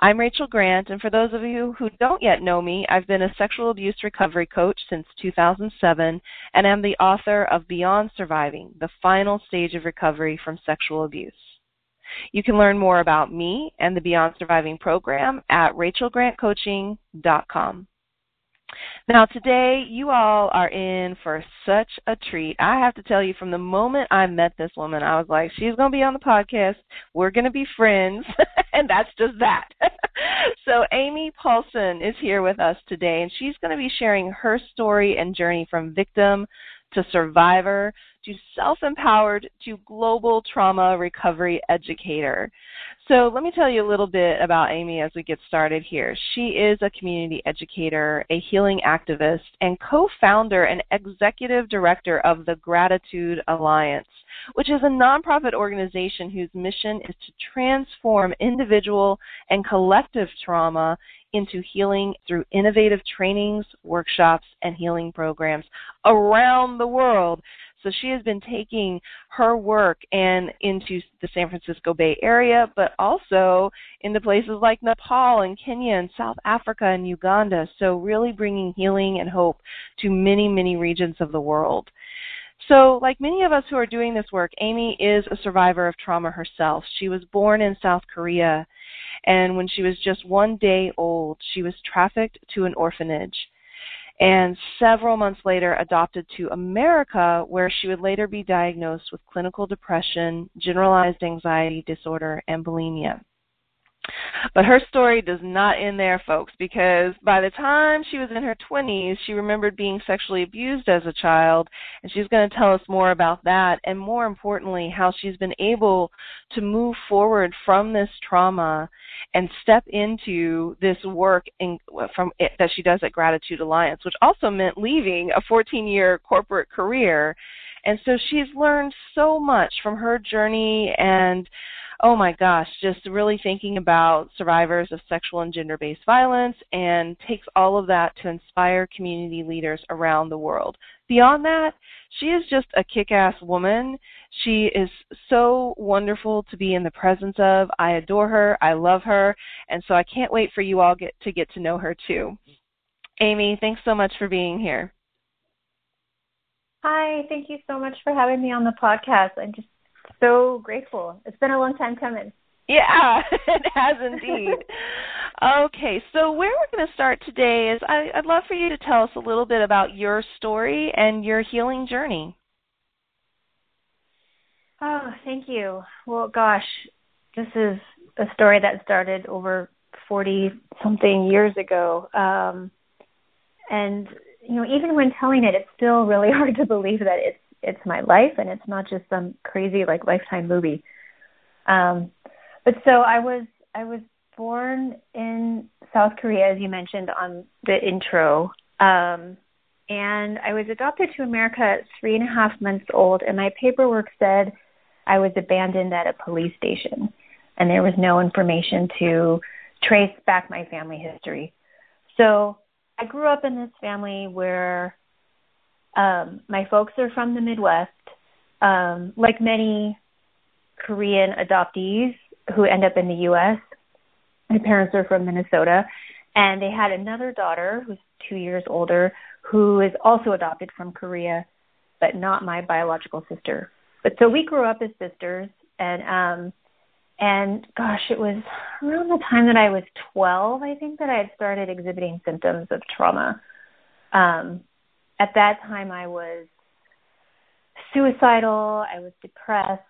I'm Rachel Grant, and for those of you who don't yet know me, I've been a sexual abuse recovery coach since 2007 and am the author of Beyond Surviving The Final Stage of Recovery from Sexual Abuse. You can learn more about me and the Beyond Surviving program at rachelgrantcoaching.com. Now, today, you all are in for such a treat. I have to tell you, from the moment I met this woman, I was like, she's going to be on the podcast. We're going to be friends. and that's just that. so, Amy Paulson is here with us today, and she's going to be sharing her story and journey from victim to survivor to self empowered to global trauma recovery educator. So, let me tell you a little bit about Amy as we get started here. She is a community educator, a healing activist, and co founder and executive director of the Gratitude Alliance, which is a nonprofit organization whose mission is to transform individual and collective trauma into healing through innovative trainings, workshops, and healing programs around the world. So she has been taking her work and into the San Francisco Bay Area, but also into places like Nepal and Kenya and South Africa and Uganda. So really bringing healing and hope to many, many regions of the world. So, like many of us who are doing this work, Amy is a survivor of trauma herself. She was born in South Korea, and when she was just one day old, she was trafficked to an orphanage and several months later adopted to America, where she would later be diagnosed with clinical depression, generalized anxiety disorder, and bulimia. But her story does not end there, folks, because by the time she was in her 20s, she remembered being sexually abused as a child, and she's going to tell us more about that, and more importantly, how she's been able to move forward from this trauma and step into this work in, from it, that she does at Gratitude Alliance, which also meant leaving a 14-year corporate career. And so she's learned so much from her journey and oh my gosh, just really thinking about survivors of sexual and gender based violence and takes all of that to inspire community leaders around the world. Beyond that, she is just a kick ass woman. She is so wonderful to be in the presence of. I adore her. I love her. And so I can't wait for you all get to get to know her too. Amy, thanks so much for being here. Hi, thank you so much for having me on the podcast. I'm just so grateful. It's been a long time coming. Yeah, it has indeed. okay, so where we're going to start today is I, I'd love for you to tell us a little bit about your story and your healing journey. Oh, thank you. Well, gosh, this is a story that started over 40 something years ago. Um, and you know, even when telling it, it's still really hard to believe that it's it's my life and it's not just some crazy like lifetime movie. Um, but so I was I was born in South Korea, as you mentioned on the intro. Um, and I was adopted to America at three and a half months old, and my paperwork said I was abandoned at a police station, and there was no information to trace back my family history. So I grew up in this family where um, my folks are from the Midwest. Um, like many Korean adoptees who end up in the U.S., my parents are from Minnesota, and they had another daughter who's two years older who is also adopted from Korea, but not my biological sister. But so we grew up as sisters, and um, and gosh, it was around the time that I was 12, I think, that I had started exhibiting symptoms of trauma. Um, at that time, I was suicidal, I was depressed,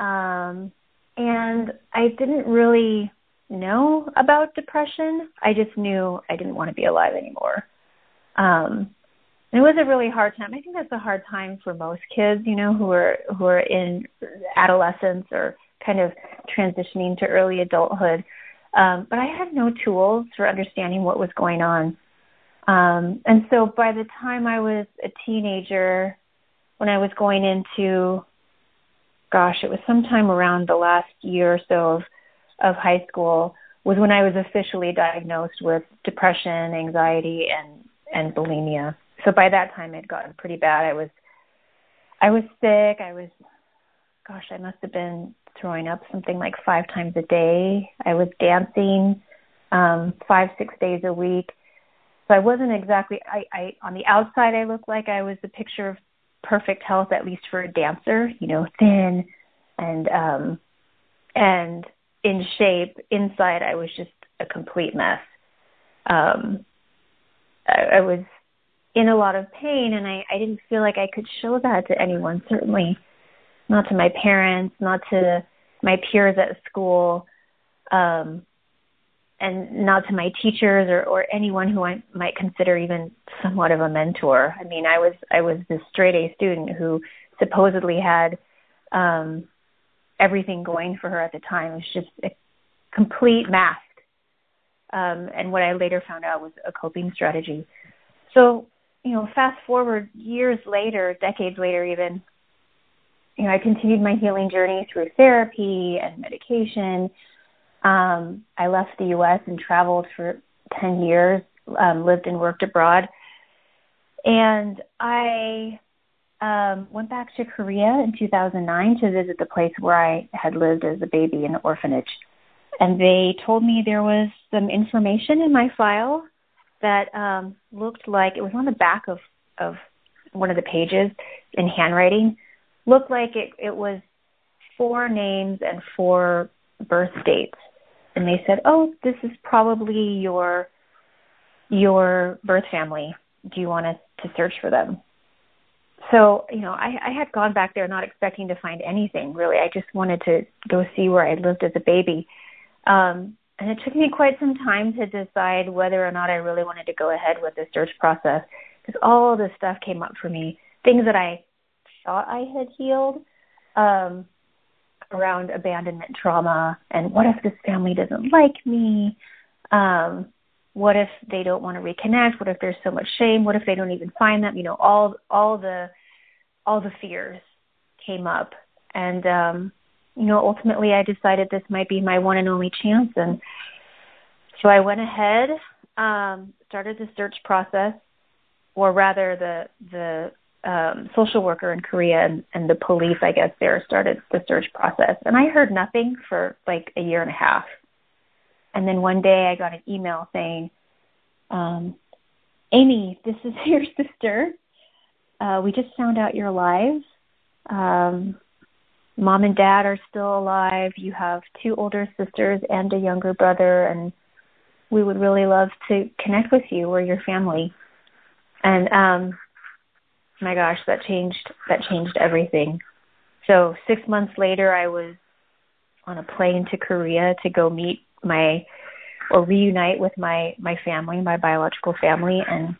um, and I didn't really know about depression. I just knew I didn't want to be alive anymore. Um, it was a really hard time. I think that's a hard time for most kids, you know, who are who are in adolescence or kind of transitioning to early adulthood. Um, but I had no tools for understanding what was going on. Um, and so by the time I was a teenager, when I was going into, gosh, it was sometime around the last year or so of, of high school, was when I was officially diagnosed with depression, anxiety, and and bulimia. So by that time, it had gotten pretty bad. I was I was sick. I was, gosh, I must have been throwing up something like five times a day. I was dancing um, five, six days a week. So I wasn't exactly. I, I on the outside, I looked like I was the picture of perfect health, at least for a dancer. You know, thin and um, and in shape. Inside, I was just a complete mess. Um, I, I was in a lot of pain, and I, I didn't feel like I could show that to anyone. Certainly, not to my parents, not to my peers at school, um, and not to my teachers or, or anyone who I might consider even somewhat of a mentor. I mean, I was I was this straight A student who supposedly had um, everything going for her at the time. It was just a complete mask, um, and what I later found out was a coping strategy. So, you know, fast forward years later, decades later, even you know, I continued my healing journey through therapy and medication. Um, I left the U.S. and traveled for 10 years, um, lived and worked abroad. And I um, went back to Korea in 2009 to visit the place where I had lived as a baby in an orphanage. And they told me there was some information in my file that um, looked like it was on the back of, of one of the pages in handwriting looked like it, it was four names and four birth dates. And they said, "Oh, this is probably your your birth family. Do you want us to search for them?" So, you know, I, I had gone back there not expecting to find anything really. I just wanted to go see where I lived as a baby. Um, and it took me quite some time to decide whether or not I really wanted to go ahead with the search process because all this stuff came up for me, things that I thought I had healed um, around abandonment trauma and what if this family doesn't like me? Um, what if they don't want to reconnect? What if there's so much shame? What if they don't even find them? You know, all all the all the fears came up, and um, you know, ultimately, I decided this might be my one and only chance, and so I went ahead, um, started the search process, or rather, the the um, social worker in Korea and, and the police, I guess, there started the search process. And I heard nothing for like a year and a half. And then one day I got an email saying, um, Amy, this is your sister. Uh, we just found out you're alive. Um, mom and dad are still alive. You have two older sisters and a younger brother, and we would really love to connect with you. We're your family. And um, my gosh, that changed that changed everything so six months later, I was on a plane to Korea to go meet my or reunite with my my family, my biological family, and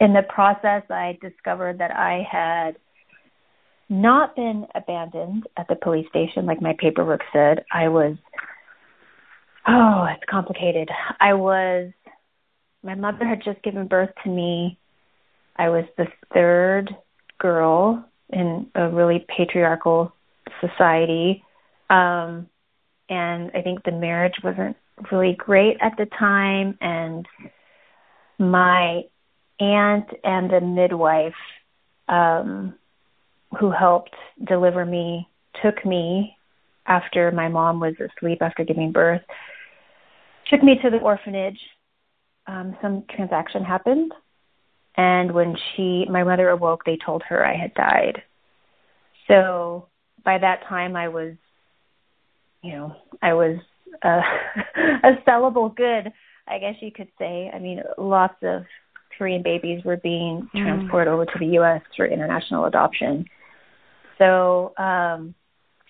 in the process, I discovered that I had not been abandoned at the police station like my paperwork said. I was, oh, it's complicated. I was, my mother had just given birth to me. I was the third girl in a really patriarchal society. Um, and I think the marriage wasn't really great at the time. And my aunt and the midwife um, who helped deliver me took me after my mom was asleep after giving birth, took me to the orphanage. Um, some transaction happened, and when she, my mother awoke, they told her I had died. So by that time, I was, you know, I was a, a sellable good, I guess you could say. I mean, lots of Korean babies were being mm. transported over to the U.S. for international adoption. So, um,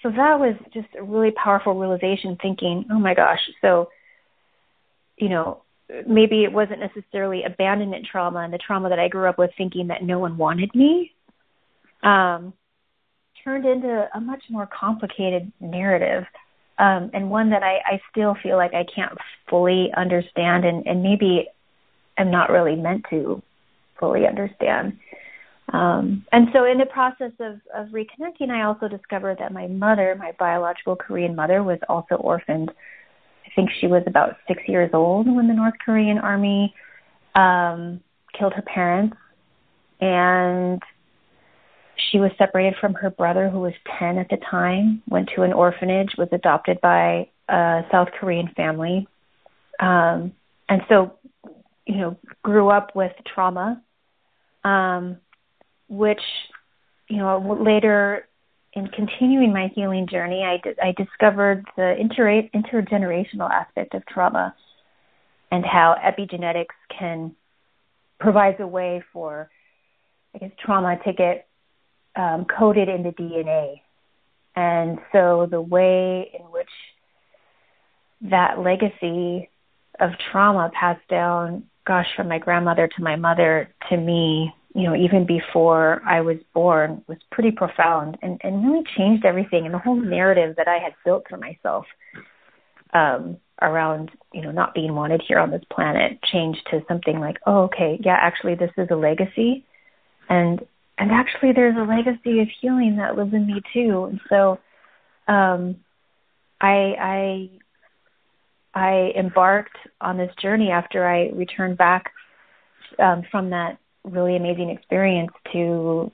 so that was just a really powerful realization. Thinking, oh my gosh, so, you know, maybe it wasn't necessarily abandonment trauma and the trauma that I grew up with, thinking that no one wanted me, um, turned into a much more complicated narrative. Um, and one that I, I still feel like I can't fully understand and, and maybe am not really meant to fully understand. Um, and so, in the process of, of reconnecting, I also discovered that my mother, my biological Korean mother, was also orphaned. Think she was about six years old when the North Korean army um, killed her parents. And she was separated from her brother, who was 10 at the time, went to an orphanage, was adopted by a South Korean family. Um, and so you know, grew up with trauma, um, which, you know, later in continuing my healing journey, I, discovered the inter- intergenerational aspect of trauma and how epigenetics can provide a way for, I guess, trauma to get um, coded in the DNA. And so the way in which that legacy of trauma passed down gosh, from my grandmother to my mother to me, you know, even before I was born was pretty profound and, and really changed everything and the whole narrative that I had built for myself um, around, you know, not being wanted here on this planet changed to something like, oh, okay, yeah, actually this is a legacy and and actually there's a legacy of healing that lives in me too. And so um I I I embarked on this journey after I returned back um, from that really amazing experience to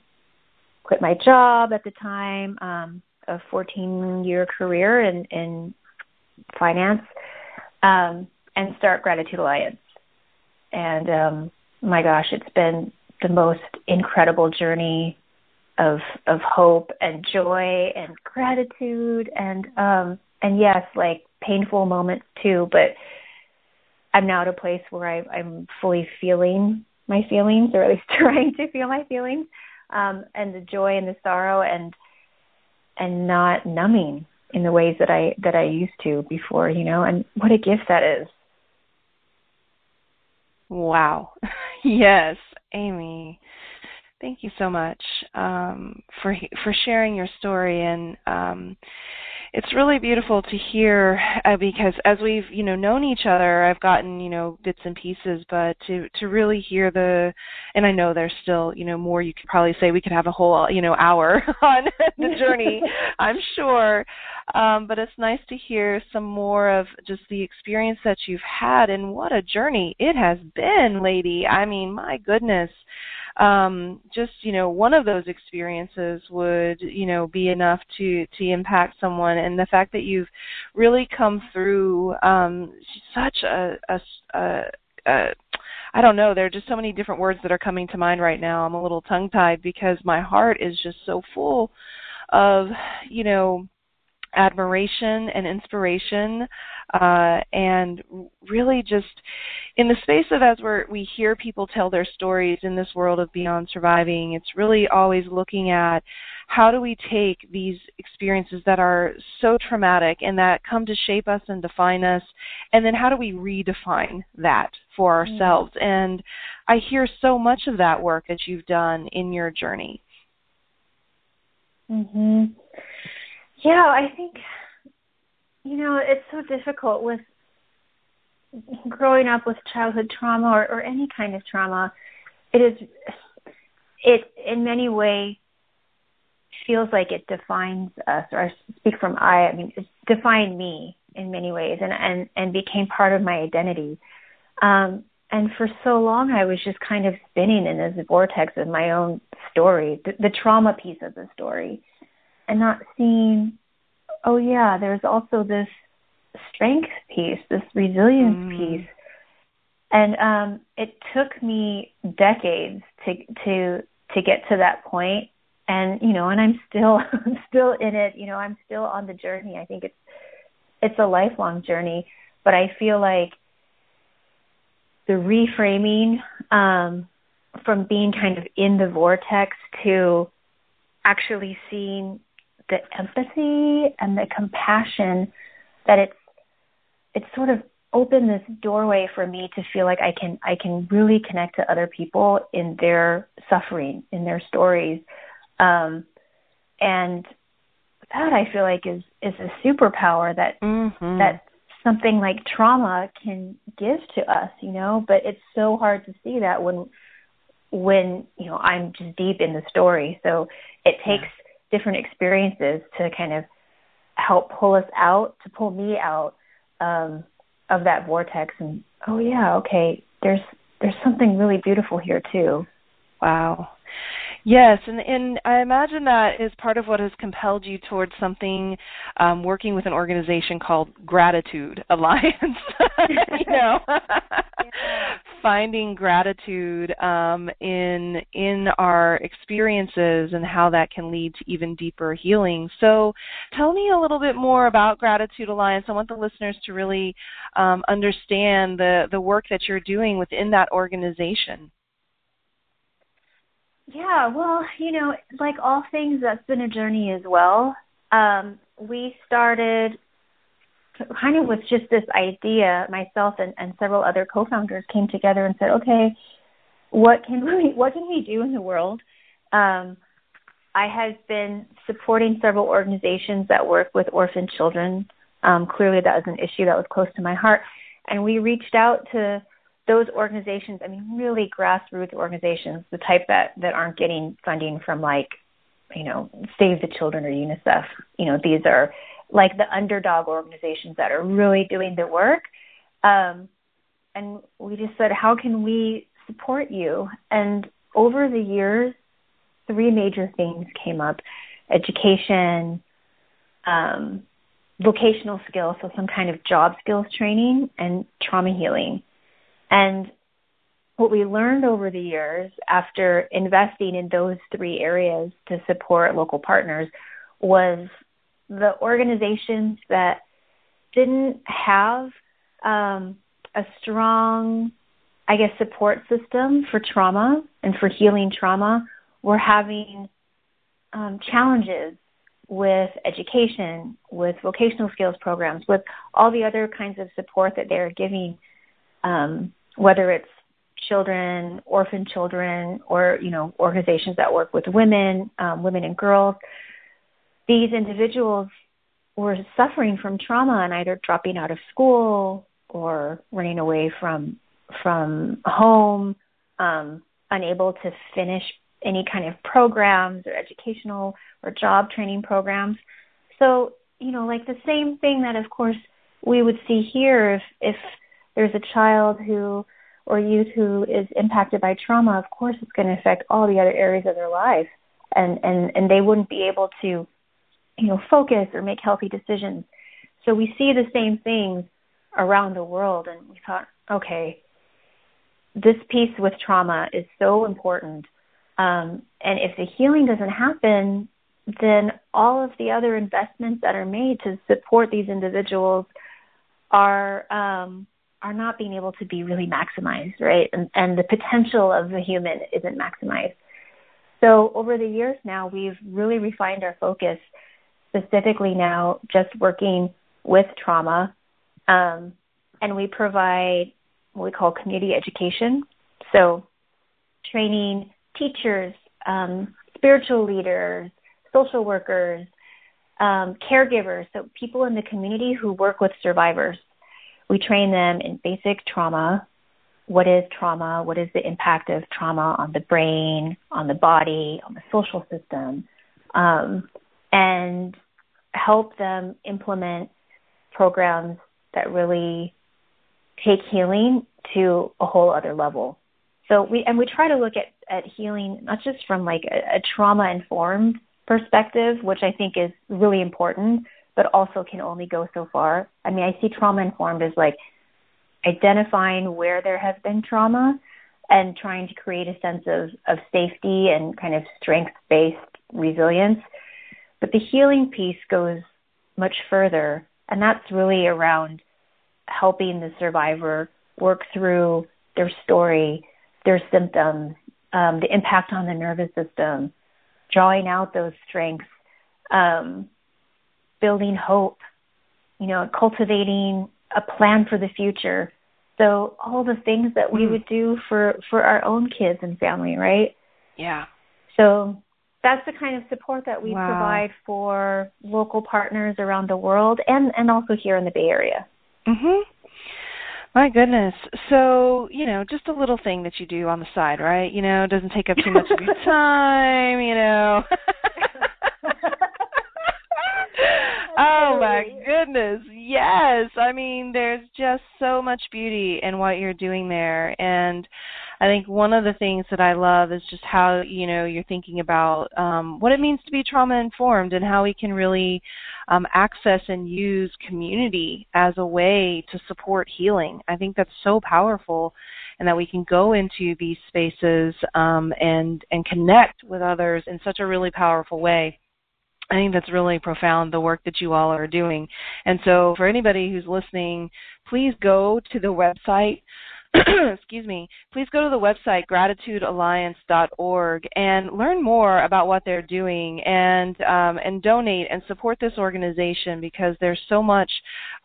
quit my job at the time, um, a 14 year career in, in finance, um, and start Gratitude Alliance. And um, my gosh, it's been the most incredible journey of of hope and joy and gratitude and um and yes, like painful moments too, but I'm now at a place where I, I'm fully feeling my feelings, or at least trying to feel my feelings, um, and the joy and the sorrow, and and not numbing in the ways that I that I used to before, you know. And what a gift that is. Wow. yes, Amy. Thank you so much um, for for sharing your story and um, it's really beautiful to hear uh, because as we've you know known each other i've gotten you know bits and pieces but to to really hear the and i know there's still you know more you could probably say we could have a whole you know hour on the journey i'm sure. Um but it's nice to hear some more of just the experience that you've had and what a journey it has been lady. I mean my goodness um, just you know one of those experiences would you know be enough to to impact someone and the fact that you've really come through um, such a, a, a, a I don't know. There are just so many different words that are coming to mind right now. I'm a little tongue tied because my heart is just so full of, you know, admiration and inspiration, uh, and really just in the space of as we we hear people tell their stories in this world of beyond surviving, it's really always looking at how do we take these experiences that are so traumatic and that come to shape us and define us, and then how do we redefine that for mm-hmm. ourselves? Mm-hmm. And I hear so much of that work that you've done in your journey. Mhm. Yeah, I think you know it's so difficult with growing up with childhood trauma or, or any kind of trauma. It is it in many ways feels like it defines us, or I speak from I. I mean, it defined me in many ways, and and and became part of my identity. Um, and for so long, I was just kind of spinning in this vortex of my own story, the, the trauma piece of the story, and not seeing, oh yeah, there's also this strength piece, this resilience mm. piece. And um, it took me decades to to to get to that point and you know and i'm still i'm still in it you know i'm still on the journey i think it's it's a lifelong journey but i feel like the reframing um from being kind of in the vortex to actually seeing the empathy and the compassion that it's it's sort of opened this doorway for me to feel like I can I can really connect to other people in their suffering, in their stories, um, and that I feel like is is a superpower that mm-hmm. that something like trauma can give to us, you know. But it's so hard to see that when when you know I'm just deep in the story. So it takes yeah. Different experiences to kind of help pull us out, to pull me out um, of that vortex. And oh yeah, okay, there's there's something really beautiful here too. Wow. Yes, and and I imagine that is part of what has compelled you towards something um, working with an organization called Gratitude Alliance. you know, finding gratitude um, in in our experiences and how that can lead to even deeper healing. So, tell me a little bit more about Gratitude Alliance. I want the listeners to really um, understand the the work that you're doing within that organization. Yeah, well, you know, like all things, that's been a journey as well. Um, we started kind of with just this idea. Myself and, and several other co-founders came together and said, "Okay, what can we what can we do in the world?" Um, I have been supporting several organizations that work with orphan children. Um, clearly, that was an issue that was close to my heart, and we reached out to those organizations, I mean, really grassroots organizations, the type that that aren't getting funding from like, you know, Save the Children or UNICEF. You know, these are like the underdog organizations that are really doing the work. Um, and we just said, how can we support you? And over the years, three major things came up: education, um, vocational skills, so some kind of job skills training, and trauma healing. And what we learned over the years after investing in those three areas to support local partners was the organizations that didn't have um, a strong, I guess, support system for trauma and for healing trauma were having um, challenges with education, with vocational skills programs, with all the other kinds of support that they're giving um, whether it's children, orphan children, or you know organizations that work with women, um, women and girls. These individuals were suffering from trauma and either dropping out of school or running away from from home, um, unable to finish any kind of programs or educational or job training programs. So you know, like the same thing that of course we would see here if if there's a child who or youth who is impacted by trauma, of course it's going to affect all the other areas of their life and and and they wouldn't be able to you know focus or make healthy decisions. So we see the same things around the world and we thought, okay, this piece with trauma is so important. Um, and if the healing doesn't happen, then all of the other investments that are made to support these individuals are um, are not being able to be really maximized, right? And, and the potential of the human isn't maximized. So over the years now, we've really refined our focus, specifically now just working with trauma, um, and we provide what we call community education. So training teachers, um, spiritual leaders, social workers, um, caregivers, so people in the community who work with survivors. We train them in basic trauma. What is trauma? What is the impact of trauma on the brain, on the body, on the social system? Um, and help them implement programs that really take healing to a whole other level. So we and we try to look at, at healing not just from like a, a trauma informed perspective, which I think is really important, but also can only go so far. I mean, I see trauma informed as like identifying where there has been trauma and trying to create a sense of, of safety and kind of strength based resilience. But the healing piece goes much further, and that's really around helping the survivor work through their story, their symptoms, um, the impact on the nervous system, drawing out those strengths, um, building hope, you know, cultivating a plan for the future. So all the things that we mm. would do for for our own kids and family, right? Yeah. So that's the kind of support that we wow. provide for local partners around the world and and also here in the Bay Area. Mhm. My goodness. So, you know, just a little thing that you do on the side, right? You know, doesn't take up too much of your time, you know. oh my goodness. Yes. I mean, there's just so much beauty in what you're doing there and I think one of the things that I love is just how you know you're thinking about um, what it means to be trauma informed and how we can really um, access and use community as a way to support healing. I think that's so powerful, and that we can go into these spaces um, and and connect with others in such a really powerful way. I think that's really profound, the work that you all are doing. And so, for anybody who's listening, please go to the website excuse me, please go to the website gratitudealliance.org and learn more about what they're doing and um, and donate and support this organization because there's so much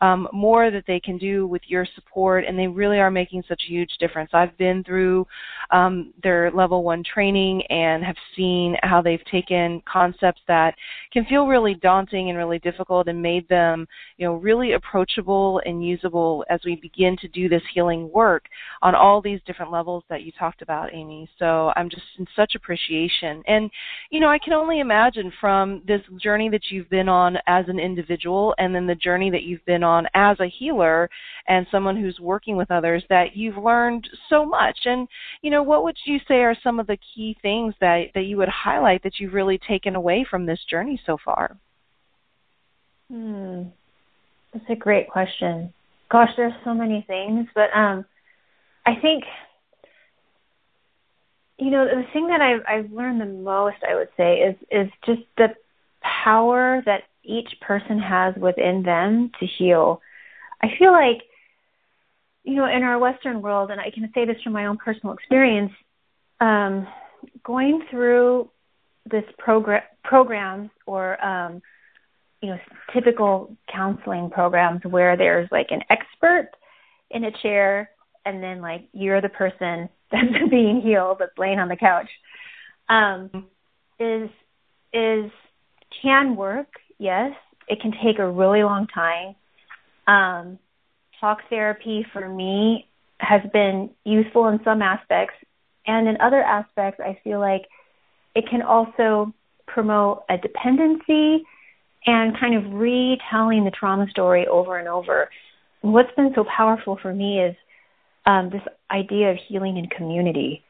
um, more that they can do with your support and they really are making such a huge difference. I've been through um, their level one training and have seen how they've taken concepts that can feel really daunting and really difficult and made them you know really approachable and usable as we begin to do this healing work on all these different levels that you talked about, Amy. So I'm just in such appreciation. And, you know, I can only imagine from this journey that you've been on as an individual and then the journey that you've been on as a healer and someone who's working with others that you've learned so much. And, you know, what would you say are some of the key things that, that you would highlight that you've really taken away from this journey so far? Hmm. That's a great question. Gosh, there's so many things, but um I think you know the thing that I've I've learned the most I would say is is just the power that each person has within them to heal. I feel like you know in our Western world, and I can say this from my own personal experience, um, going through this program programs or um, you know typical counseling programs where there's like an expert in a chair and then like you're the person that's being healed that's laying on the couch. Um is is can work yes. It can take a really long time. Um talk therapy for me has been useful in some aspects and in other aspects i feel like it can also promote a dependency and kind of retelling the trauma story over and over. What's been so powerful for me is um, this idea of healing in community.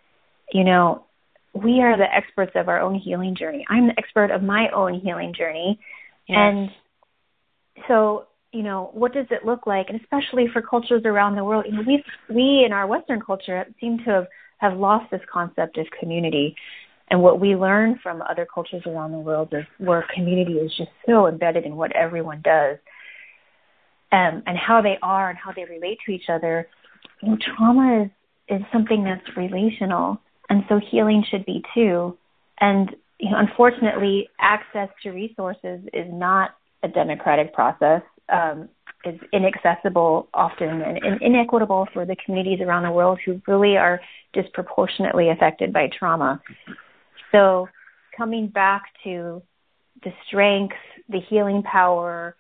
You know, we are the experts of our own healing journey. I'm the expert of my own healing journey. Yes. And so, you know, what does it look like? And especially for cultures around the world, you know, we we in our Western culture seem to have, have lost this concept of community. And what we learn from other cultures around the world is where community is just so embedded in what everyone does um, and how they are and how they relate to each other. Trauma is, is something that's relational, and so healing should be too. And you know, unfortunately, access to resources is not a democratic process. Um, is inaccessible often and, and inequitable for the communities around the world who really are disproportionately affected by trauma. So, coming back to the strength, the healing power,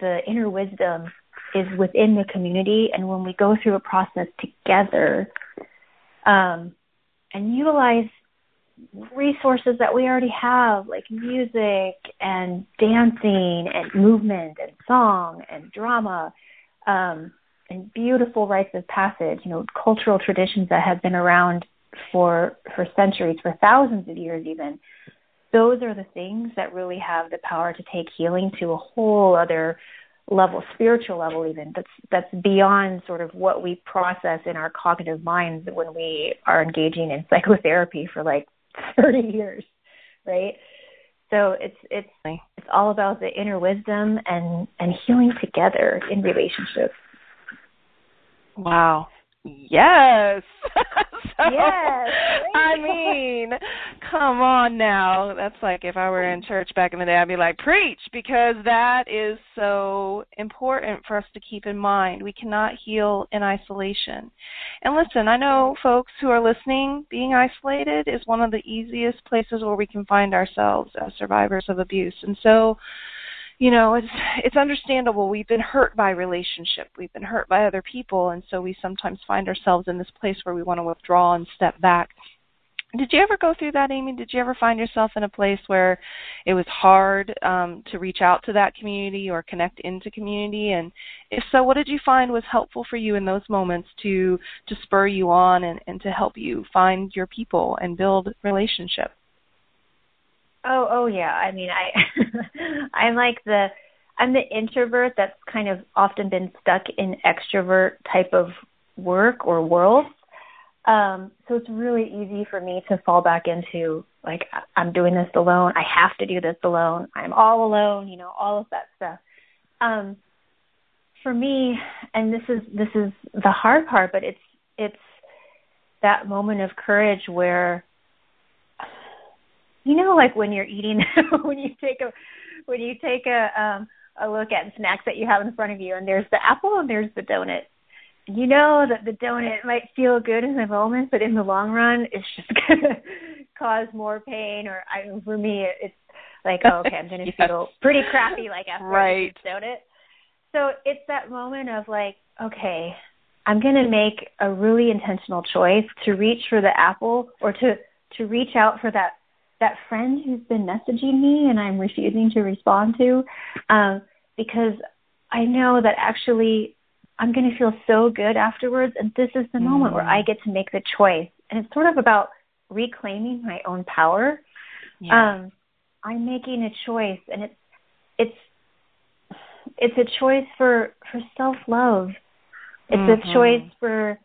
the inner wisdom is within the community. And when we go through a process together um, and utilize resources that we already have, like music and dancing and movement and song and drama, um, and beautiful rites of passage, you know, cultural traditions that have been around for for centuries, for thousands of years even. Those are the things that really have the power to take healing to a whole other level, spiritual level even. That's that's beyond sort of what we process in our cognitive minds when we are engaging in psychotherapy for like 30 years, right? So it's it's it's all about the inner wisdom and and healing together in relationships. Wow. Yes. so, yes. I mean, come on now. That's like if I were in church back in the day, I'd be like, preach, because that is so important for us to keep in mind. We cannot heal in isolation. And listen, I know folks who are listening, being isolated is one of the easiest places where we can find ourselves as survivors of abuse. And so, you know it's it's understandable. We've been hurt by relationship. We've been hurt by other people. And so we sometimes find ourselves in this place where we want to withdraw and step back. Did you ever go through that amy? Did you ever find yourself in a place where it was hard um, to reach out to that community or connect into community? And if so what did you find was helpful for you in those moments to to spur you on and, and to help you find your people and build relationship Oh, oh yeah. I mean, I I'm like the I'm the introvert that's kind of often been stuck in extrovert type of work or world. Um, so it's really easy for me to fall back into like I'm doing this alone. I have to do this alone. I'm all alone. You know, all of that stuff. Um, for me, and this is this is the hard part, but it's it's that moment of courage where you know like when you're eating when you take a when you take a um a look at snacks that you have in front of you and there's the apple and there's the donut you know that the donut might feel good in the moment but in the long run it's just going to cause more pain or i for me it's like oh, okay i'm going to yes. feel pretty crappy like after right. I donut so it's that moment of like okay i'm going to make a really intentional choice to reach for the apple or to to reach out for that that friend who's been messaging me and I'm refusing to respond to um, because I know that actually I'm going to feel so good afterwards. And this is the mm. moment where I mm. get to make the choice. And it's sort of about reclaiming my own power. Yeah. Um, I'm making a choice, and it's it's it's a choice for for self love. It's mm-hmm. a choice for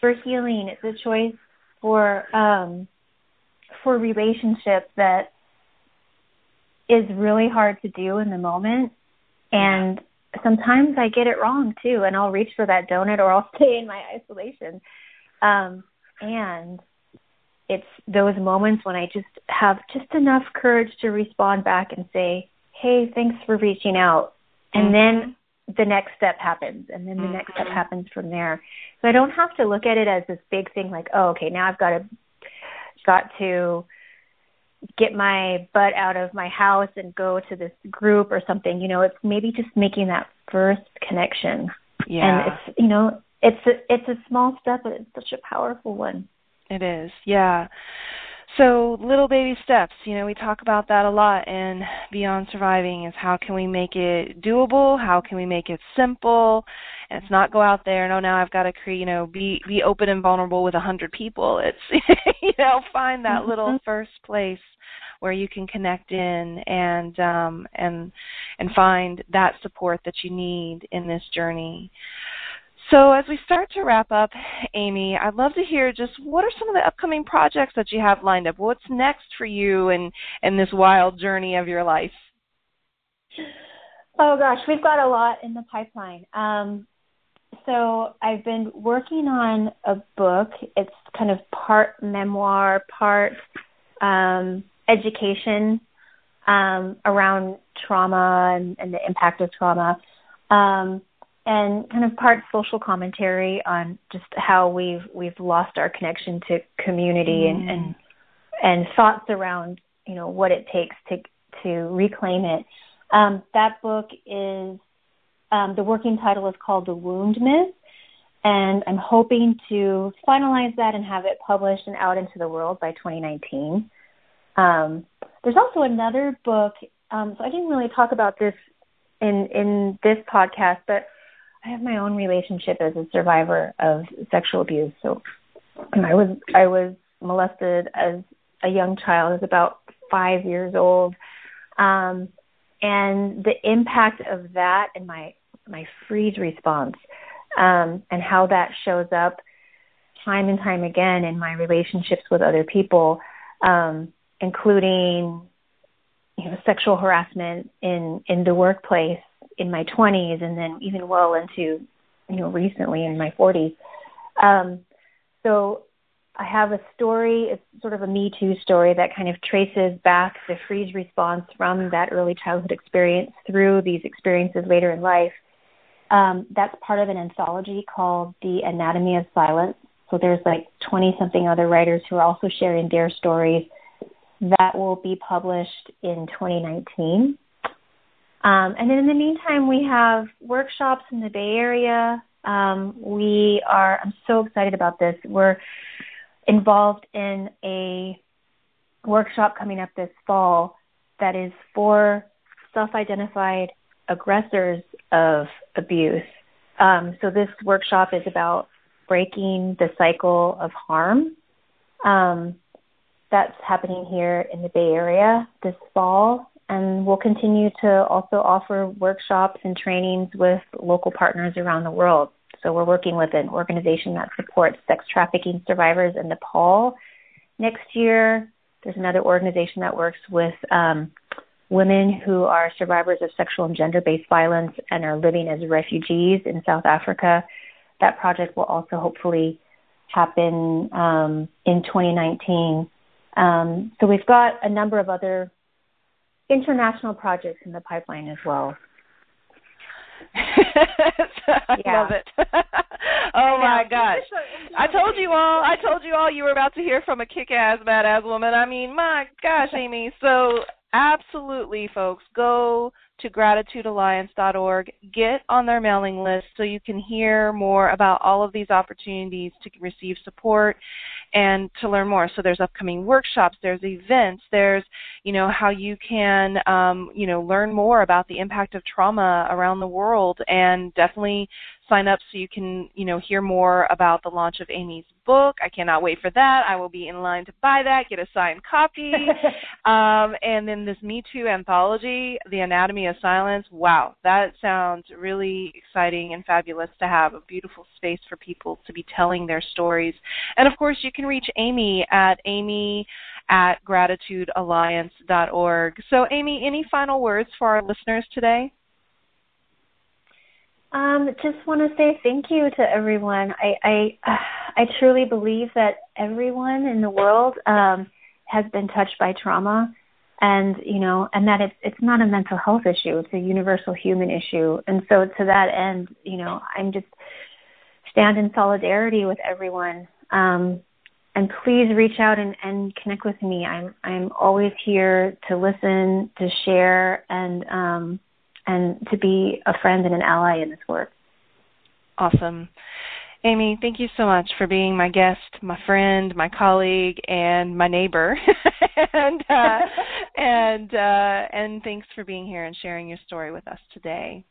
for healing. It's a choice for um for relationships that is really hard to do in the moment and sometimes I get it wrong too and I'll reach for that donut or I'll stay in my isolation. Um and it's those moments when I just have just enough courage to respond back and say, "Hey, thanks for reaching out." And mm-hmm. then the next step happens and then the mm-hmm. next step mm-hmm. happens from there. So I don't have to look at it as this big thing like, "Oh, okay, now I've got to got to get my butt out of my house and go to this group or something. You know, it's maybe just making that first connection. Yeah. And it's you know, it's a it's a small step but it's such a powerful one. It is. Yeah. So little baby steps, you know, we talk about that a lot in Beyond Surviving is how can we make it doable? How can we make it simple? And it's not go out there and oh now I've got to create, you know, be be open and vulnerable with a hundred people. It's you know, find that little mm-hmm. first place where you can connect in and um and and find that support that you need in this journey. So, as we start to wrap up, Amy, I'd love to hear just what are some of the upcoming projects that you have lined up? What's next for you in, in this wild journey of your life? Oh gosh, we've got a lot in the pipeline. Um, so I've been working on a book. It's kind of part memoir, part um, education um, around trauma and, and, the impact of trauma, um, and kind of part social commentary on just how we've we've lost our connection to community mm. and, and and thoughts around you know what it takes to to reclaim it. Um, that book is um, the working title is called The Wound Myth, and I'm hoping to finalize that and have it published and out into the world by 2019. Um, there's also another book. Um, so I didn't really talk about this in in this podcast, but I have my own relationship as a survivor of sexual abuse. So I was I was molested as a young child. I was about five years old. Um, and the impact of that and my my freeze response um, and how that shows up time and time again in my relationships with other people, um, including you know sexual harassment in in the workplace in my 20s and then even well into you know recently in my 40s. Um, so I have a story, it's sort of a Me Too story that kind of traces back the freeze response from that early childhood experience through these experiences later in life. Um, that's part of an anthology called The Anatomy of Silence. So there's like 20 something other writers who are also sharing their stories. That will be published in 2019. Um, and then in the meantime, we have workshops in the Bay Area. Um, we are, I'm so excited about this. We're involved in a workshop coming up this fall that is for self identified aggressors of abuse. Um, so, this workshop is about breaking the cycle of harm. Um, that's happening here in the Bay Area this fall. And we'll continue to also offer workshops and trainings with local partners around the world. So we're working with an organization that supports sex trafficking survivors in Nepal. Next year, there's another organization that works with um, women who are survivors of sexual and gender based violence and are living as refugees in South Africa. That project will also hopefully happen um, in 2019. Um, so we've got a number of other international projects in the pipeline as well. I yeah. love it. oh my gosh. I told you all I told you all you were about to hear from a kick ass badass woman. I mean, my gosh, Amy. So absolutely folks, go to gratitudealliance.org, get on their mailing list so you can hear more about all of these opportunities to receive support and to learn more. So there's upcoming workshops, there's events, there's you know how you can um, you know learn more about the impact of trauma around the world, and definitely sign up so you can you know hear more about the launch of Amy's book. I cannot wait for that. I will be in line to buy that, get a signed copy, um, and then this Me Too anthology, The Anatomy of Silence. Wow, that sounds really exciting and fabulous to have a beautiful space for people to be telling their stories. And of course, you can reach Amy at Amy at gratitudealliance.org. So, Amy, any final words for our listeners today? Um, just want to say thank you to everyone. I I I truly believe that everyone in the world um, has been touched by trauma, and you know, and that it's it's not a mental health issue; it's a universal human issue. And so, to that end, you know, I'm just stand in solidarity with everyone. Um, and please reach out and, and connect with me. I'm I'm always here to listen, to share, and um, and to be a friend and an ally in this work. Awesome. Amy, thank you so much for being my guest, my friend, my colleague, and my neighbor. and uh, and uh, and thanks for being here and sharing your story with us today.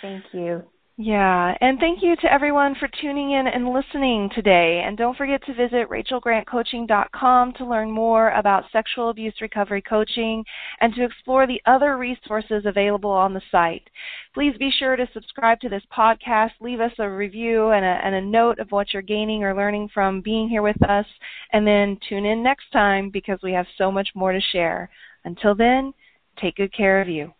Thank you. Yeah, and thank you to everyone for tuning in and listening today. And don't forget to visit rachelgrantcoaching.com to learn more about sexual abuse recovery coaching and to explore the other resources available on the site. Please be sure to subscribe to this podcast, leave us a review and a, and a note of what you're gaining or learning from being here with us, and then tune in next time because we have so much more to share. Until then, take good care of you.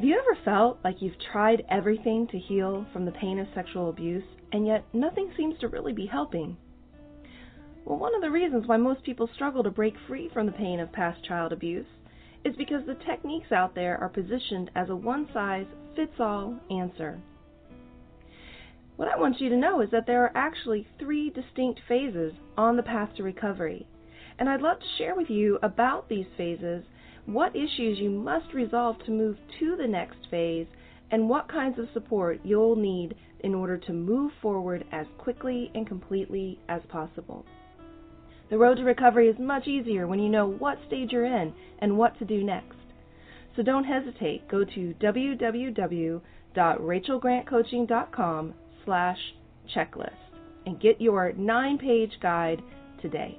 Have you ever felt like you've tried everything to heal from the pain of sexual abuse, and yet nothing seems to really be helping? Well, one of the reasons why most people struggle to break free from the pain of past child abuse is because the techniques out there are positioned as a one size fits all answer. What I want you to know is that there are actually three distinct phases on the path to recovery. And I'd love to share with you about these phases, what issues you must resolve to move to the next phase, and what kinds of support you'll need in order to move forward as quickly and completely as possible. The road to recovery is much easier when you know what stage you're in and what to do next. So don't hesitate. Go to www.rachelgrantcoaching.com slash checklist and get your nine-page guide today.